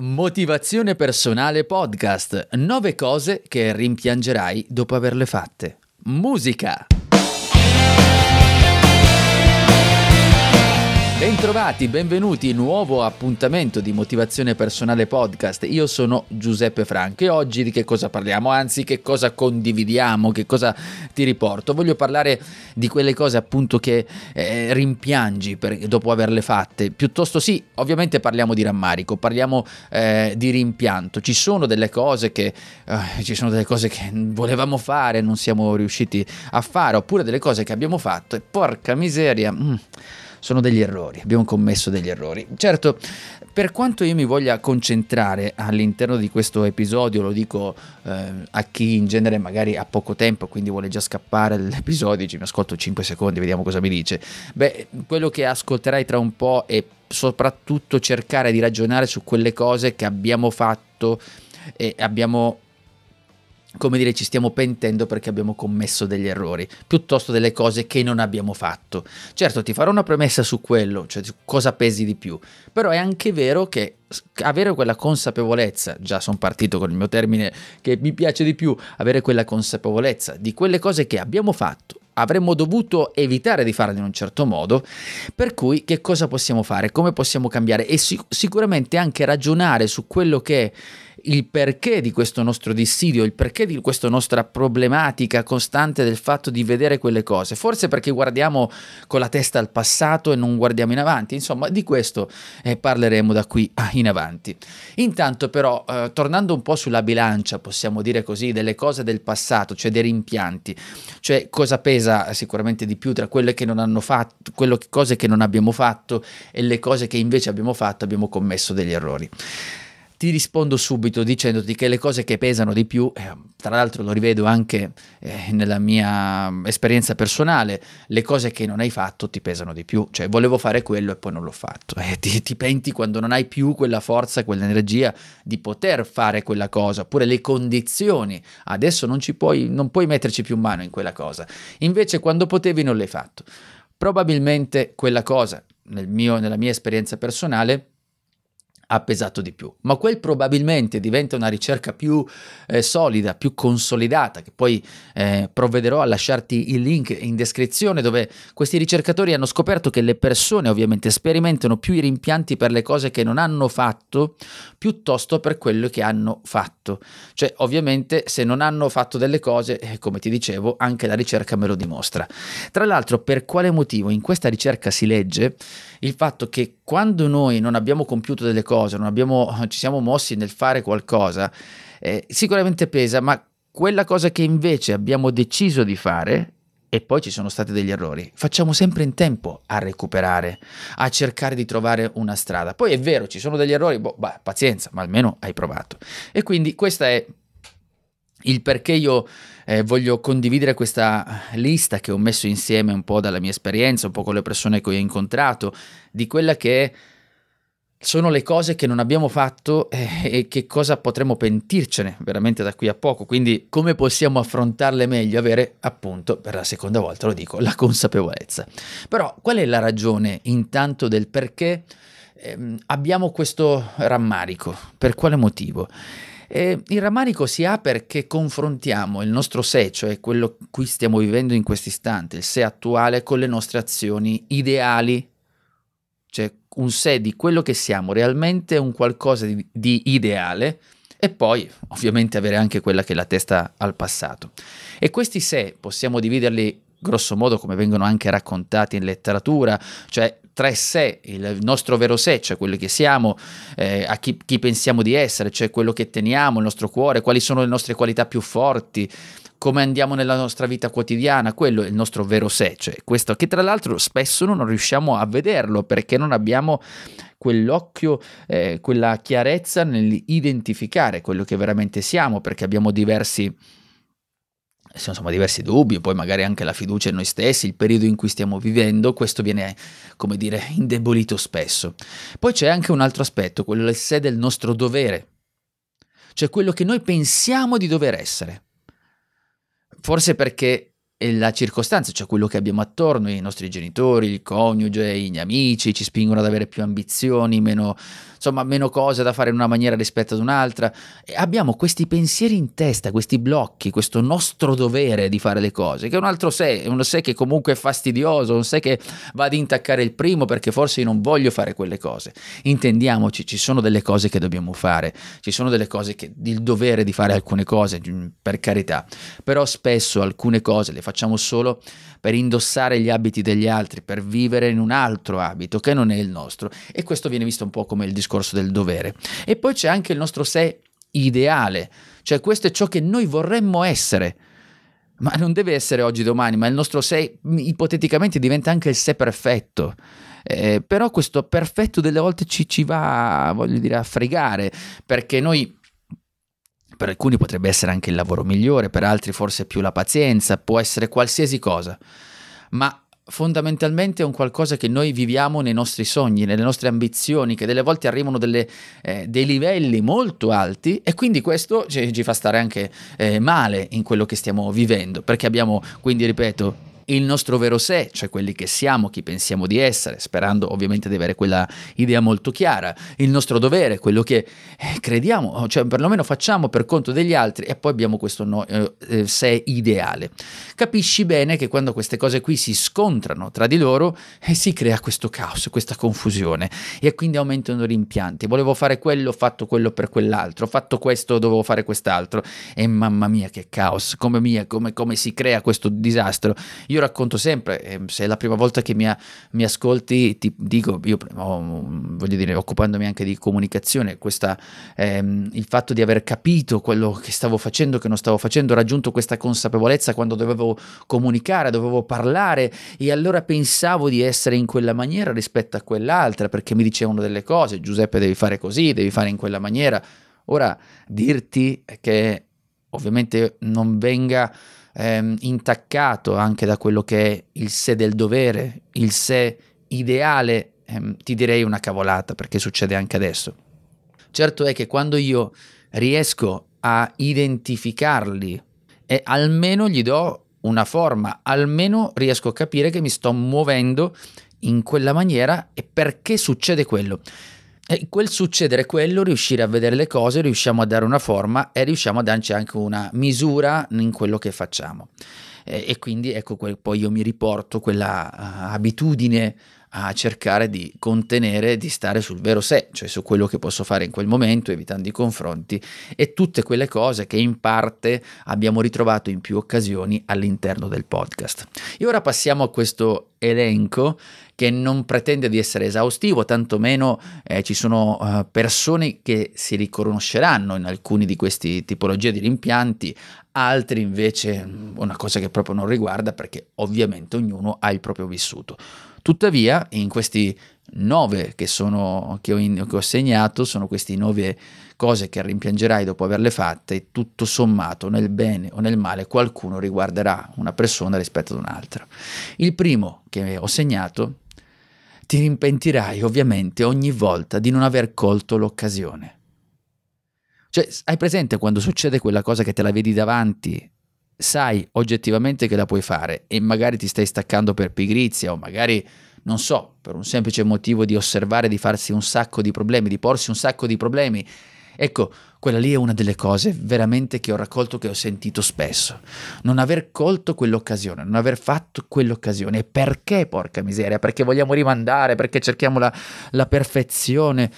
Motivazione personale podcast. 9 cose che rimpiangerai dopo averle fatte. Musica. Bentrovati, benvenuti, nuovo appuntamento di Motivazione Personale Podcast. Io sono Giuseppe Franco e oggi di che cosa parliamo? Anzi, che cosa condividiamo? Che cosa ti riporto? Voglio parlare di quelle cose appunto che eh, rimpiangi per, dopo averle fatte. Piuttosto sì, ovviamente parliamo di rammarico, parliamo eh, di rimpianto. Ci sono delle cose che eh, ci sono delle cose che volevamo fare non siamo riusciti a fare, oppure delle cose che abbiamo fatto e porca miseria. Mm, sono degli errori, abbiamo commesso degli errori. Certo, per quanto io mi voglia concentrare all'interno di questo episodio, lo dico eh, a chi in genere magari ha poco tempo, quindi vuole già scappare dall'episodio, ci mi ascolto 5 secondi, vediamo cosa mi dice. Beh, quello che ascolterai tra un po' è soprattutto cercare di ragionare su quelle cose che abbiamo fatto e abbiamo come dire, ci stiamo pentendo perché abbiamo commesso degli errori, piuttosto delle cose che non abbiamo fatto. Certo, ti farò una premessa su quello, cioè su cosa pesi di più, però è anche vero che avere quella consapevolezza, già sono partito con il mio termine che mi piace di più, avere quella consapevolezza di quelle cose che abbiamo fatto, avremmo dovuto evitare di farle in un certo modo, per cui che cosa possiamo fare, come possiamo cambiare e sic- sicuramente anche ragionare su quello che è il perché di questo nostro dissidio, il perché di questa nostra problematica costante del fatto di vedere quelle cose. Forse perché guardiamo con la testa al passato e non guardiamo in avanti. Insomma, di questo eh, parleremo da qui in avanti. Intanto, però, eh, tornando un po' sulla bilancia, possiamo dire così, delle cose del passato, cioè dei rimpianti, cioè cosa pesa sicuramente di più tra quelle che non hanno fatto, quelle cose che non abbiamo fatto e le cose che invece abbiamo fatto, abbiamo commesso degli errori ti rispondo subito dicendoti che le cose che pesano di più, eh, tra l'altro lo rivedo anche eh, nella mia esperienza personale, le cose che non hai fatto ti pesano di più, cioè volevo fare quello e poi non l'ho fatto, e ti, ti penti quando non hai più quella forza, quell'energia di poter fare quella cosa, oppure le condizioni, adesso non, ci puoi, non puoi metterci più mano in quella cosa, invece quando potevi non l'hai fatto. Probabilmente quella cosa, nel mio, nella mia esperienza personale, ha pesato di più, ma quel probabilmente diventa una ricerca più eh, solida, più consolidata, che poi eh, provvederò a lasciarti il link in descrizione dove questi ricercatori hanno scoperto che le persone ovviamente sperimentano più i rimpianti per le cose che non hanno fatto piuttosto per quello che hanno fatto. Cioè ovviamente se non hanno fatto delle cose, eh, come ti dicevo, anche la ricerca me lo dimostra. Tra l'altro per quale motivo in questa ricerca si legge il fatto che quando noi non abbiamo compiuto delle cose, non abbiamo, ci siamo mossi nel fare qualcosa, eh, sicuramente pesa, ma quella cosa che invece abbiamo deciso di fare e poi ci sono stati degli errori, facciamo sempre in tempo a recuperare, a cercare di trovare una strada. Poi è vero, ci sono degli errori, boh, beh, pazienza, ma almeno hai provato. E quindi questa è il perché io eh, voglio condividere questa lista che ho messo insieme un po' dalla mia esperienza, un po' con le persone che ho incontrato, di quella che sono le cose che non abbiamo fatto eh, e che cosa potremmo pentircene veramente da qui a poco. Quindi come possiamo affrontarle meglio, avere appunto, per la seconda volta lo dico, la consapevolezza. Però qual è la ragione intanto del perché eh, abbiamo questo rammarico? Per quale motivo? E il rammarico si ha perché confrontiamo il nostro sé, cioè quello cui stiamo vivendo in questo istante, il sé attuale, con le nostre azioni ideali, cioè un sé di quello che siamo realmente, un qualcosa di, di ideale, e poi ovviamente avere anche quella che è la testa al passato. E questi sé possiamo dividerli grosso modo come vengono anche raccontati in letteratura, cioè tre sé, il nostro vero sé, cioè quello che siamo, eh, a chi, chi pensiamo di essere, cioè quello che teniamo, il nostro cuore, quali sono le nostre qualità più forti, come andiamo nella nostra vita quotidiana, quello è il nostro vero sé, cioè questo che tra l'altro spesso non riusciamo a vederlo perché non abbiamo quell'occhio, eh, quella chiarezza nell'identificare quello che veramente siamo, perché abbiamo diversi insomma diversi dubbi, poi magari anche la fiducia in noi stessi, il periodo in cui stiamo vivendo, questo viene, come dire, indebolito spesso. Poi c'è anche un altro aspetto, quello del sé del nostro dovere, cioè quello che noi pensiamo di dover essere. Forse perché la circostanza, cioè quello che abbiamo attorno, i nostri genitori, il coniuge, gli amici, ci spingono ad avere più ambizioni, meno insomma meno cose da fare in una maniera rispetto ad un'altra. E abbiamo questi pensieri in testa, questi blocchi, questo nostro dovere di fare le cose, che è un altro sé, un sé che comunque è fastidioso, un sé che va ad intaccare il primo perché forse io non voglio fare quelle cose. Intendiamoci, ci sono delle cose che dobbiamo fare, ci sono delle cose che il dovere di fare alcune cose, per carità, però spesso alcune cose le facciamo solo per indossare gli abiti degli altri, per vivere in un altro abito che non è il nostro. E questo viene visto un po' come il discorso del dovere. E poi c'è anche il nostro sé ideale, cioè questo è ciò che noi vorremmo essere. Ma non deve essere oggi domani, ma il nostro sé ipoteticamente diventa anche il sé perfetto. Eh, però questo perfetto delle volte ci, ci va, voglio dire, a fregare, perché noi per alcuni potrebbe essere anche il lavoro migliore, per altri forse più la pazienza, può essere qualsiasi cosa, ma fondamentalmente è un qualcosa che noi viviamo nei nostri sogni, nelle nostre ambizioni, che delle volte arrivano delle, eh, dei livelli molto alti e quindi questo ci, ci fa stare anche eh, male in quello che stiamo vivendo, perché abbiamo, quindi ripeto, il nostro vero sé, cioè quelli che siamo, chi pensiamo di essere, sperando ovviamente di avere quella idea molto chiara, il nostro dovere, quello che eh, crediamo, cioè perlomeno facciamo per conto degli altri e poi abbiamo questo no, eh, eh, sé ideale. Capisci bene che quando queste cose qui si scontrano tra di loro eh, si crea questo caos, questa confusione e quindi aumentano i rimpianti. Volevo fare quello, ho fatto quello per quell'altro, ho fatto questo, dovevo fare quest'altro e mamma mia che caos, come, mia, come, come si crea questo disastro. Io racconto sempre, eh, se è la prima volta che mi, mi ascolti, ti dico, io oh, voglio dire, occupandomi anche di comunicazione, questa, ehm, il fatto di aver capito quello che stavo facendo, che non stavo facendo, raggiunto questa consapevolezza quando dovevo comunicare, dovevo parlare e allora pensavo di essere in quella maniera rispetto a quell'altra, perché mi dicevano delle cose, Giuseppe devi fare così, devi fare in quella maniera. Ora dirti che ovviamente non venga ehm, intaccato anche da quello che è il sé del dovere, il sé ideale, ehm, ti direi una cavolata perché succede anche adesso. Certo è che quando io riesco a identificarli e almeno gli do una forma, almeno riesco a capire che mi sto muovendo in quella maniera e perché succede quello. E quel succedere quello, riuscire a vedere le cose, riusciamo a dare una forma e riusciamo a darci anche una misura in quello che facciamo. E, e quindi ecco, poi io mi riporto quella uh, abitudine a cercare di contenere, di stare sul vero sé, cioè su quello che posso fare in quel momento, evitando i confronti e tutte quelle cose che in parte abbiamo ritrovato in più occasioni all'interno del podcast. E ora passiamo a questo elenco che non pretende di essere esaustivo, tantomeno eh, ci sono uh, persone che si riconosceranno in alcuni di questi tipologie di rimpianti, altri invece mm, una cosa che proprio non riguarda perché ovviamente ognuno ha il proprio vissuto. Tuttavia, in questi nove che, sono, che, ho, in, che ho segnato, sono queste nove cose che rimpiangerai dopo averle fatte, tutto sommato, nel bene o nel male, qualcuno riguarderà una persona rispetto ad un'altra. Il primo che ho segnato, ti rimpentirai ovviamente ogni volta di non aver colto l'occasione. Cioè, hai presente quando succede quella cosa che te la vedi davanti sai oggettivamente che la puoi fare e magari ti stai staccando per pigrizia o magari, non so, per un semplice motivo di osservare, di farsi un sacco di problemi, di porsi un sacco di problemi. Ecco, quella lì è una delle cose veramente che ho raccolto, che ho sentito spesso. Non aver colto quell'occasione, non aver fatto quell'occasione. Perché, porca miseria? Perché vogliamo rimandare, perché cerchiamo la, la perfezione.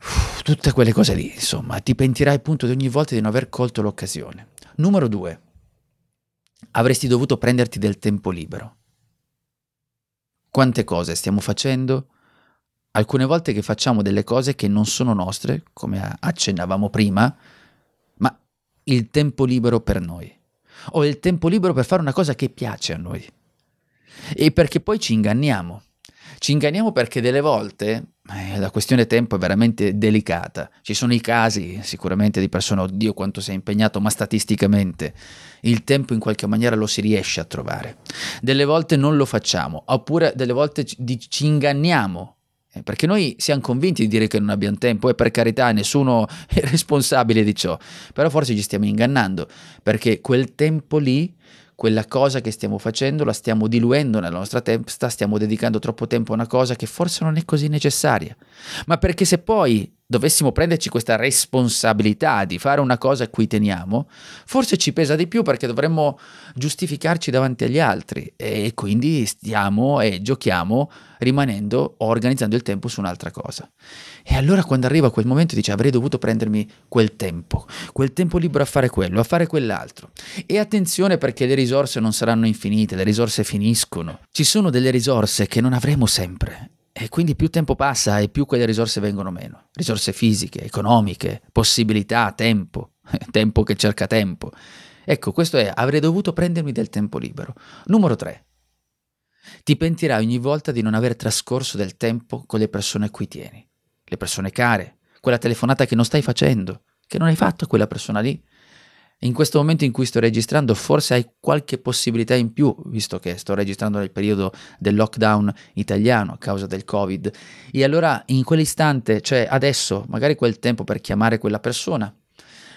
Uff, tutte quelle cose lì, insomma, ti pentirai appunto di ogni volta di non aver colto l'occasione. Numero due, avresti dovuto prenderti del tempo libero. Quante cose stiamo facendo? Alcune volte che facciamo delle cose che non sono nostre, come accennavamo prima, ma il tempo libero per noi. Ho il tempo libero per fare una cosa che piace a noi. E perché poi ci inganniamo. Ci inganniamo perché delle volte eh, la questione tempo è veramente delicata. Ci sono i casi sicuramente di persone, oddio quanto sei impegnato, ma statisticamente il tempo in qualche maniera lo si riesce a trovare. Delle volte non lo facciamo, oppure delle volte ci, ci inganniamo eh, perché noi siamo convinti di dire che non abbiamo tempo e per carità nessuno è responsabile di ciò, però forse ci stiamo ingannando perché quel tempo lì quella cosa che stiamo facendo la stiamo diluendo nella nostra testa, stiamo dedicando troppo tempo a una cosa che forse non è così necessaria. Ma perché se poi dovessimo prenderci questa responsabilità di fare una cosa a cui teniamo, forse ci pesa di più perché dovremmo giustificarci davanti agli altri e quindi stiamo e giochiamo rimanendo o organizzando il tempo su un'altra cosa. E allora quando arriva quel momento dice avrei dovuto prendermi quel tempo, quel tempo libero a fare quello, a fare quell'altro. E attenzione perché le risorse non saranno infinite, le risorse finiscono. Ci sono delle risorse che non avremo sempre e quindi più tempo passa e più quelle risorse vengono meno. Risorse fisiche, economiche, possibilità, tempo, tempo che cerca tempo. Ecco, questo è, avrei dovuto prendermi del tempo libero. Numero 3. Ti pentirai ogni volta di non aver trascorso del tempo con le persone a cui tieni. Le persone care, quella telefonata che non stai facendo, che non hai fatto a quella persona lì, in questo momento in cui sto registrando forse hai qualche possibilità in più, visto che sto registrando nel periodo del lockdown italiano a causa del Covid. E allora in quell'istante, cioè adesso, magari quel tempo per chiamare quella persona,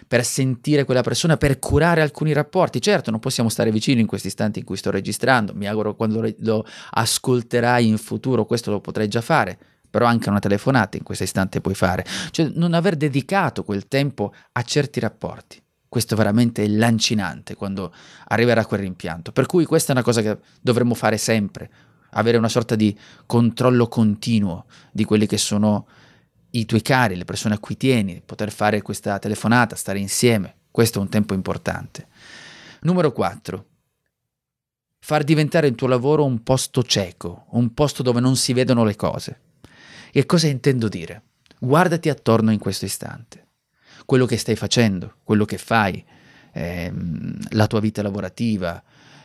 per sentire quella persona, per curare alcuni rapporti. Certo, non possiamo stare vicini in questi istanti in cui sto registrando, mi auguro quando lo ascolterai in futuro questo lo potrai già fare, però anche una telefonata in questo istante puoi fare. Cioè non aver dedicato quel tempo a certi rapporti. Questo veramente è lancinante quando arriverà quel rimpianto. Per cui questa è una cosa che dovremmo fare sempre, avere una sorta di controllo continuo di quelli che sono i tuoi cari, le persone a cui tieni, poter fare questa telefonata, stare insieme. Questo è un tempo importante. Numero 4. Far diventare il tuo lavoro un posto cieco, un posto dove non si vedono le cose. E cosa intendo dire? Guardati attorno in questo istante quello che stai facendo, quello che fai, ehm, la tua vita lavorativa.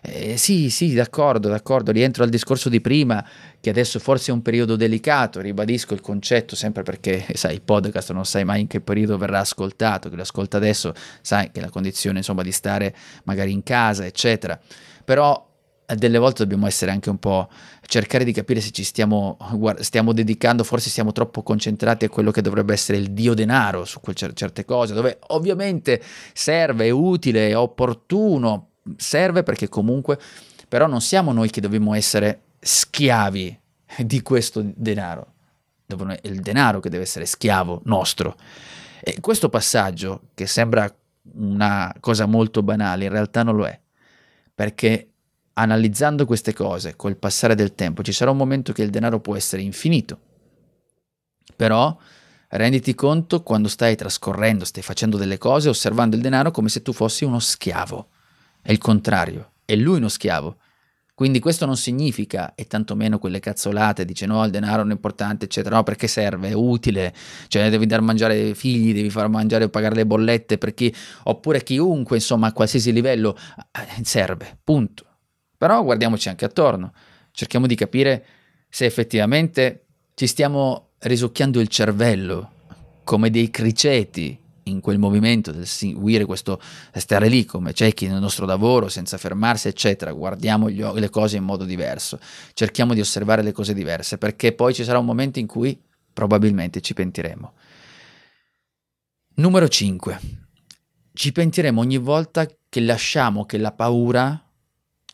Eh, sì, sì, d'accordo, d'accordo, rientro al discorso di prima, che adesso forse è un periodo delicato, ribadisco il concetto sempre perché, sai, il podcast non sai mai in che periodo verrà ascoltato, chi lo ascolta adesso sai che la condizione, insomma, di stare magari in casa, eccetera. Però delle volte dobbiamo essere anche un po' cercare di capire se ci stiamo, stiamo dedicando, forse siamo troppo concentrati a quello che dovrebbe essere il dio denaro su certe cose, dove ovviamente serve, è utile, è opportuno, serve perché comunque, però non siamo noi che dobbiamo essere schiavi di questo denaro, è il denaro che deve essere schiavo nostro. E questo passaggio, che sembra una cosa molto banale, in realtà non lo è, perché analizzando queste cose col passare del tempo, ci sarà un momento che il denaro può essere infinito. Però renditi conto quando stai trascorrendo, stai facendo delle cose, osservando il denaro come se tu fossi uno schiavo. È il contrario, è lui uno schiavo. Quindi questo non significa, e tantomeno quelle cazzolate, dice no, il denaro non è importante, eccetera, no, perché serve, è utile, cioè devi dar mangiare ai figli, devi far mangiare o pagare le bollette per chi, oppure chiunque, insomma, a qualsiasi livello, eh, serve, punto. Però guardiamoci anche attorno, cerchiamo di capire se effettivamente ci stiamo risucchiando il cervello come dei criceti in quel movimento del seguire questo stare lì come ciechi nel nostro lavoro senza fermarsi eccetera. Guardiamo gli, le cose in modo diverso. Cerchiamo di osservare le cose diverse perché poi ci sarà un momento in cui probabilmente ci pentiremo. Numero 5 ci pentiremo ogni volta che lasciamo che la paura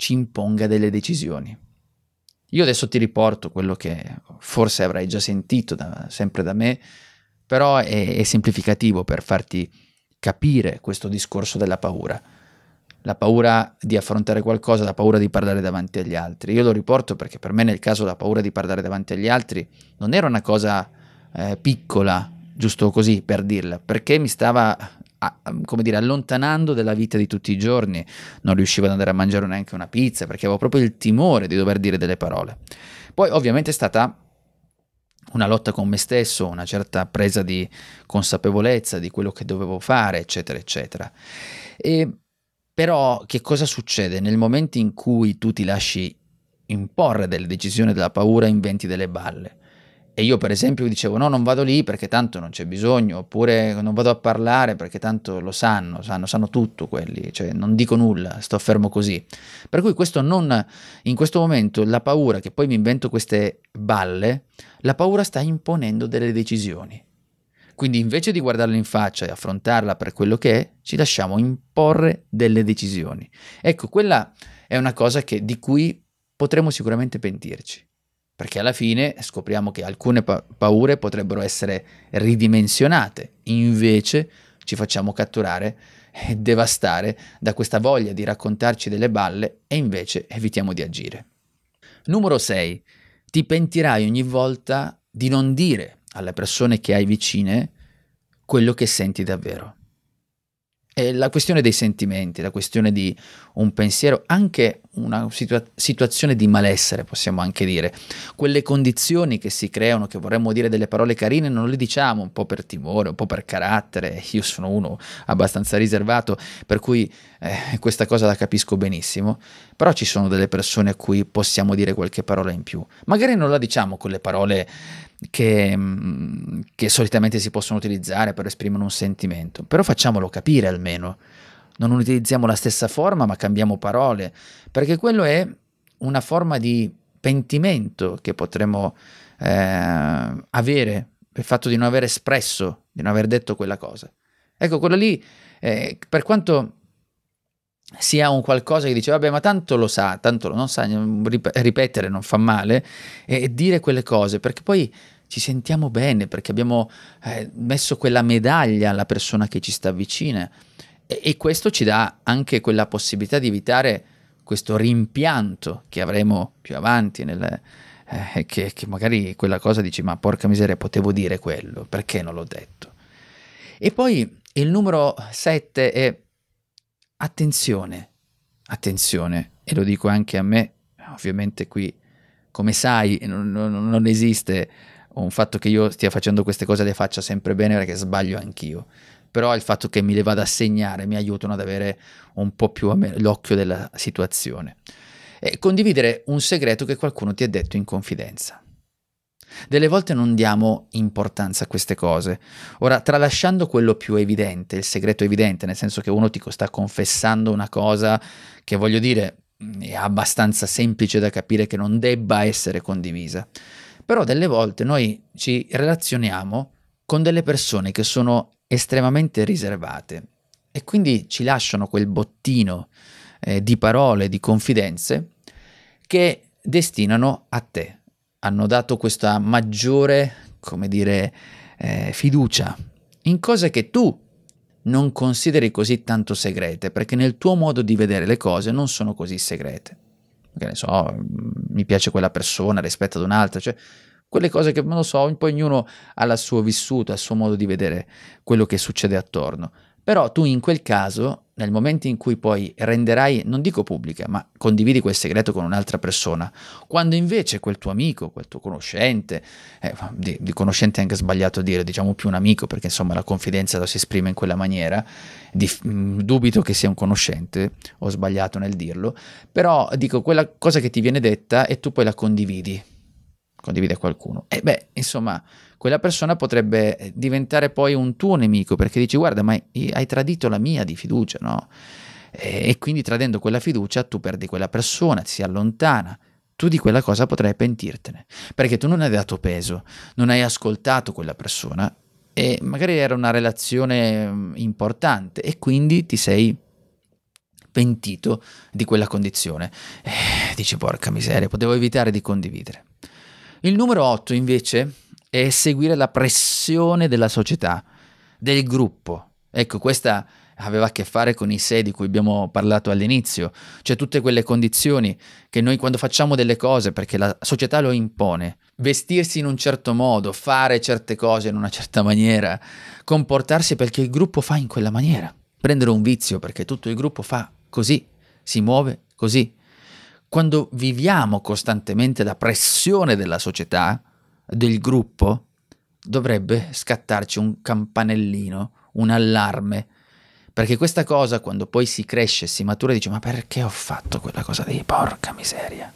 ci imponga delle decisioni. Io adesso ti riporto quello che forse avrai già sentito da, sempre da me, però è, è semplificativo per farti capire questo discorso della paura. La paura di affrontare qualcosa, la paura di parlare davanti agli altri. Io lo riporto perché per me nel caso la paura di parlare davanti agli altri non era una cosa eh, piccola, giusto così per dirla, perché mi stava come dire, allontanando dalla vita di tutti i giorni, non riuscivo ad andare a mangiare neanche una pizza perché avevo proprio il timore di dover dire delle parole. Poi ovviamente è stata una lotta con me stesso, una certa presa di consapevolezza di quello che dovevo fare, eccetera, eccetera. E Però che cosa succede? Nel momento in cui tu ti lasci imporre delle decisioni della paura, inventi delle balle. E io per esempio dicevo no, non vado lì perché tanto non c'è bisogno, oppure non vado a parlare perché tanto lo sanno, sanno, sanno tutto quelli, cioè non dico nulla, sto fermo così. Per cui questo non, in questo momento la paura che poi mi invento queste balle, la paura sta imponendo delle decisioni. Quindi invece di guardarla in faccia e affrontarla per quello che è, ci lasciamo imporre delle decisioni. Ecco, quella è una cosa che, di cui potremmo sicuramente pentirci perché alla fine scopriamo che alcune pa- paure potrebbero essere ridimensionate, invece ci facciamo catturare e devastare da questa voglia di raccontarci delle balle e invece evitiamo di agire. Numero 6. Ti pentirai ogni volta di non dire alle persone che hai vicine quello che senti davvero. È la questione dei sentimenti, la questione di un pensiero, anche una situa- situazione di malessere, possiamo anche dire. Quelle condizioni che si creano, che vorremmo dire delle parole carine, non le diciamo un po' per timore, un po' per carattere. Io sono uno abbastanza riservato, per cui eh, questa cosa la capisco benissimo. Però ci sono delle persone a cui possiamo dire qualche parola in più. Magari non la diciamo con le parole che, mm, che solitamente si possono utilizzare per esprimere un sentimento, però facciamolo capire almeno. Non utilizziamo la stessa forma, ma cambiamo parole, perché quello è una forma di pentimento che potremmo eh, avere per il fatto di non aver espresso, di non aver detto quella cosa. Ecco, quello lì, eh, per quanto sia un qualcosa che dice vabbè ma tanto lo sa, tanto lo non sa, ripetere non fa male e dire quelle cose perché poi ci sentiamo bene perché abbiamo eh, messo quella medaglia alla persona che ci sta vicina. E, e questo ci dà anche quella possibilità di evitare questo rimpianto che avremo più avanti nel, eh, che, che magari quella cosa dici ma porca miseria potevo dire quello perché non l'ho detto? E poi il numero 7 è attenzione, attenzione, e lo dico anche a me, ovviamente qui, come sai, non, non, non esiste un fatto che io stia facendo queste cose le faccia sempre bene perché sbaglio anch'io, però il fatto che mi le vada a segnare mi aiutano ad avere un po' più l'occhio della situazione. E condividere un segreto che qualcuno ti ha detto in confidenza. Delle volte non diamo importanza a queste cose. Ora, tralasciando quello più evidente, il segreto evidente, nel senso che uno ti sta confessando una cosa che voglio dire è abbastanza semplice da capire che non debba essere condivisa. Però delle volte noi ci relazioniamo con delle persone che sono estremamente riservate e quindi ci lasciano quel bottino eh, di parole, di confidenze che destinano a te hanno dato questa maggiore, come dire, eh, fiducia in cose che tu non consideri così tanto segrete, perché nel tuo modo di vedere le cose non sono così segrete. Che ne so, mi piace quella persona rispetto ad un'altra, cioè quelle cose che non lo so, poi ognuno ha il suo vissuto, ha il suo modo di vedere quello che succede attorno. Però tu in quel caso, nel momento in cui poi renderai, non dico pubblica, ma condividi quel segreto con un'altra persona, quando invece quel tuo amico, quel tuo conoscente, eh, di, di, conoscente è anche sbagliato dire, diciamo più un amico, perché insomma la confidenza lo si esprime in quella maniera, di, mh, mm, dubito che sia un conoscente, ho sbagliato nel dirlo, però dico quella cosa che ti viene detta e tu poi la condividi, condivide qualcuno. E beh, insomma, quella persona potrebbe eh, diventare poi un tuo nemico perché dici guarda, ma hai tradito la mia di fiducia, no? E quindi tradendo quella fiducia tu perdi quella persona, ti si allontana. Tu di quella cosa potrai pentirtene, perché tu non hai dato peso, non hai ascoltato quella persona e magari era una relazione mm, importante e quindi ti sei pentito di quella condizione. Eh, dici porca miseria, potevo evitare di condividere. Il numero 8 invece è seguire la pressione della società, del gruppo. Ecco, questa aveva a che fare con i sé di cui abbiamo parlato all'inizio, cioè tutte quelle condizioni che noi quando facciamo delle cose perché la società lo impone, vestirsi in un certo modo, fare certe cose in una certa maniera, comportarsi perché il gruppo fa in quella maniera, prendere un vizio perché tutto il gruppo fa così, si muove così, quando viviamo costantemente la pressione della società, del gruppo, dovrebbe scattarci un campanellino, un allarme, Perché questa cosa, quando poi si cresce, si matura, dice: Ma perché ho fatto quella cosa lì? Porca miseria.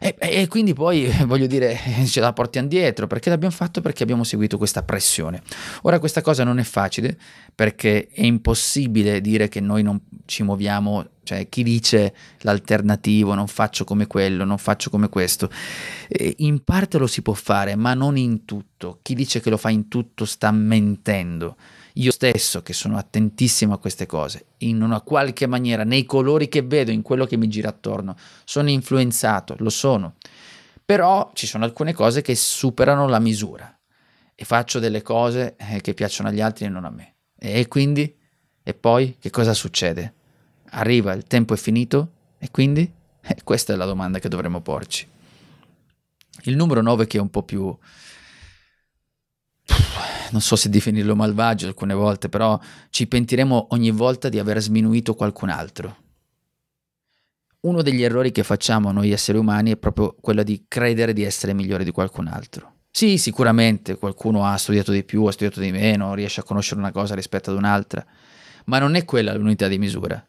E, e, quindi poi voglio dire, ce la portiamo dietro perché l'abbiamo fatto perché abbiamo seguito questa pressione. Ora questa cosa non è facile perché è impossibile dire che noi non ci muoviamo, cioè chi dice l'alternativo, non faccio come quello, non faccio come questo, in parte lo si può fare, ma non in tutto. Chi dice che lo fa in tutto sta mentendo io stesso che sono attentissimo a queste cose, in una qualche maniera, nei colori che vedo, in quello che mi gira attorno, sono influenzato, lo sono. Però ci sono alcune cose che superano la misura e faccio delle cose eh, che piacciono agli altri e non a me. E quindi? E poi che cosa succede? Arriva, il tempo è finito e quindi? Eh, questa è la domanda che dovremmo porci. Il numero 9 che è un po' più non so se definirlo malvagio alcune volte, però ci pentiremo ogni volta di aver sminuito qualcun altro. Uno degli errori che facciamo noi esseri umani è proprio quello di credere di essere migliore di qualcun altro. Sì, sicuramente qualcuno ha studiato di più, ha studiato di meno, riesce a conoscere una cosa rispetto ad un'altra, ma non è quella l'unità di misura.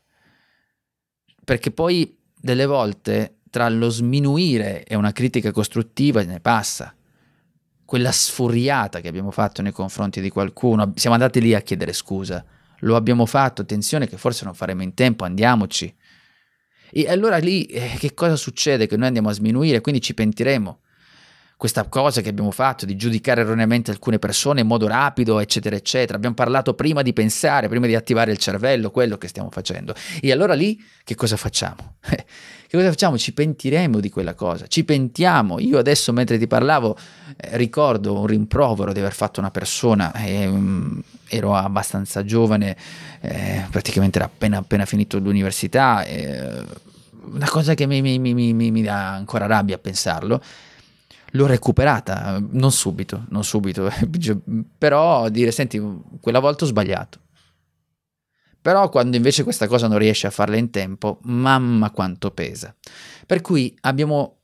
Perché poi delle volte tra lo sminuire e una critica costruttiva ne passa quella sfuriata che abbiamo fatto nei confronti di qualcuno, siamo andati lì a chiedere scusa, lo abbiamo fatto, attenzione che forse non faremo in tempo, andiamoci. E allora lì eh, che cosa succede? Che noi andiamo a sminuire, quindi ci pentiremo. Questa cosa che abbiamo fatto di giudicare erroneamente alcune persone in modo rapido, eccetera, eccetera. Abbiamo parlato prima di pensare, prima di attivare il cervello, quello che stiamo facendo. E allora lì che cosa facciamo? che cosa facciamo? Ci pentiremo di quella cosa, ci pentiamo. Io adesso mentre ti parlavo eh, ricordo un rimprovero di aver fatto una persona, eh, ero abbastanza giovane, eh, praticamente era appena, appena finito l'università, eh, una cosa che mi, mi, mi, mi dà ancora rabbia a pensarlo l'ho recuperata, non subito, non subito, però dire senti, quella volta ho sbagliato. Però quando invece questa cosa non riesce a farla in tempo, mamma quanto pesa. Per cui abbiamo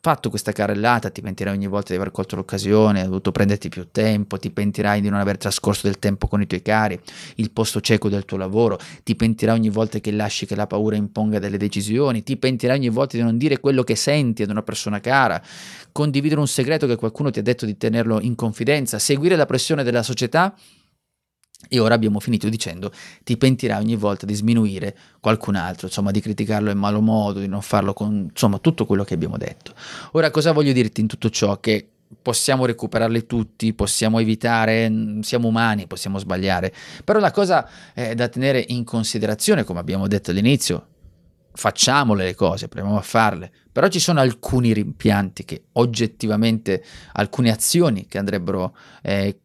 fatto questa carrellata, ti pentirai ogni volta di aver colto l'occasione, hai dovuto prenderti più tempo, ti pentirai di non aver trascorso del tempo con i tuoi cari, il posto cieco del tuo lavoro, ti pentirai ogni volta che lasci che la paura imponga delle decisioni, ti pentirai ogni volta di non dire quello che senti ad una persona cara, condividere un segreto che qualcuno ti ha detto di tenerlo in confidenza, seguire la pressione della società e ora abbiamo finito dicendo ti pentirai ogni volta di sminuire qualcun altro, insomma di criticarlo in malo modo, di non farlo con insomma tutto quello che abbiamo detto. Ora cosa voglio dirti in tutto ciò? Che possiamo recuperarli tutti, possiamo evitare, siamo umani, possiamo sbagliare, però la cosa eh, da tenere in considerazione, come abbiamo detto all'inizio, facciamole le cose, proviamo a farle, però ci sono alcuni rimpianti che oggettivamente, alcune azioni che andrebbero eh,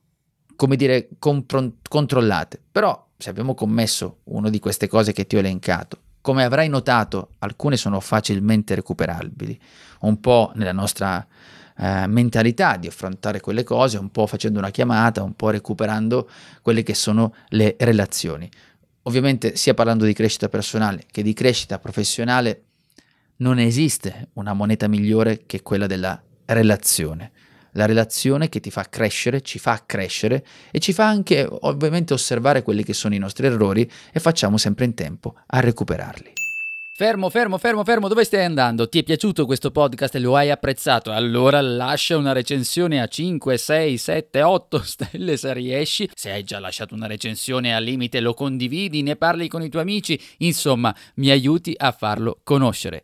come dire, compro- controllate. Però se abbiamo commesso una di queste cose che ti ho elencato, come avrai notato, alcune sono facilmente recuperabili, un po' nella nostra eh, mentalità di affrontare quelle cose, un po' facendo una chiamata, un po' recuperando quelle che sono le relazioni. Ovviamente sia parlando di crescita personale che di crescita professionale, non esiste una moneta migliore che quella della relazione la relazione che ti fa crescere, ci fa crescere e ci fa anche ovviamente osservare quelli che sono i nostri errori e facciamo sempre in tempo a recuperarli. Fermo, fermo, fermo, fermo, dove stai andando? Ti è piaciuto questo podcast e lo hai apprezzato? Allora lascia una recensione a 5, 6, 7, 8 stelle se riesci. Se hai già lasciato una recensione al limite lo condividi, ne parli con i tuoi amici, insomma mi aiuti a farlo conoscere.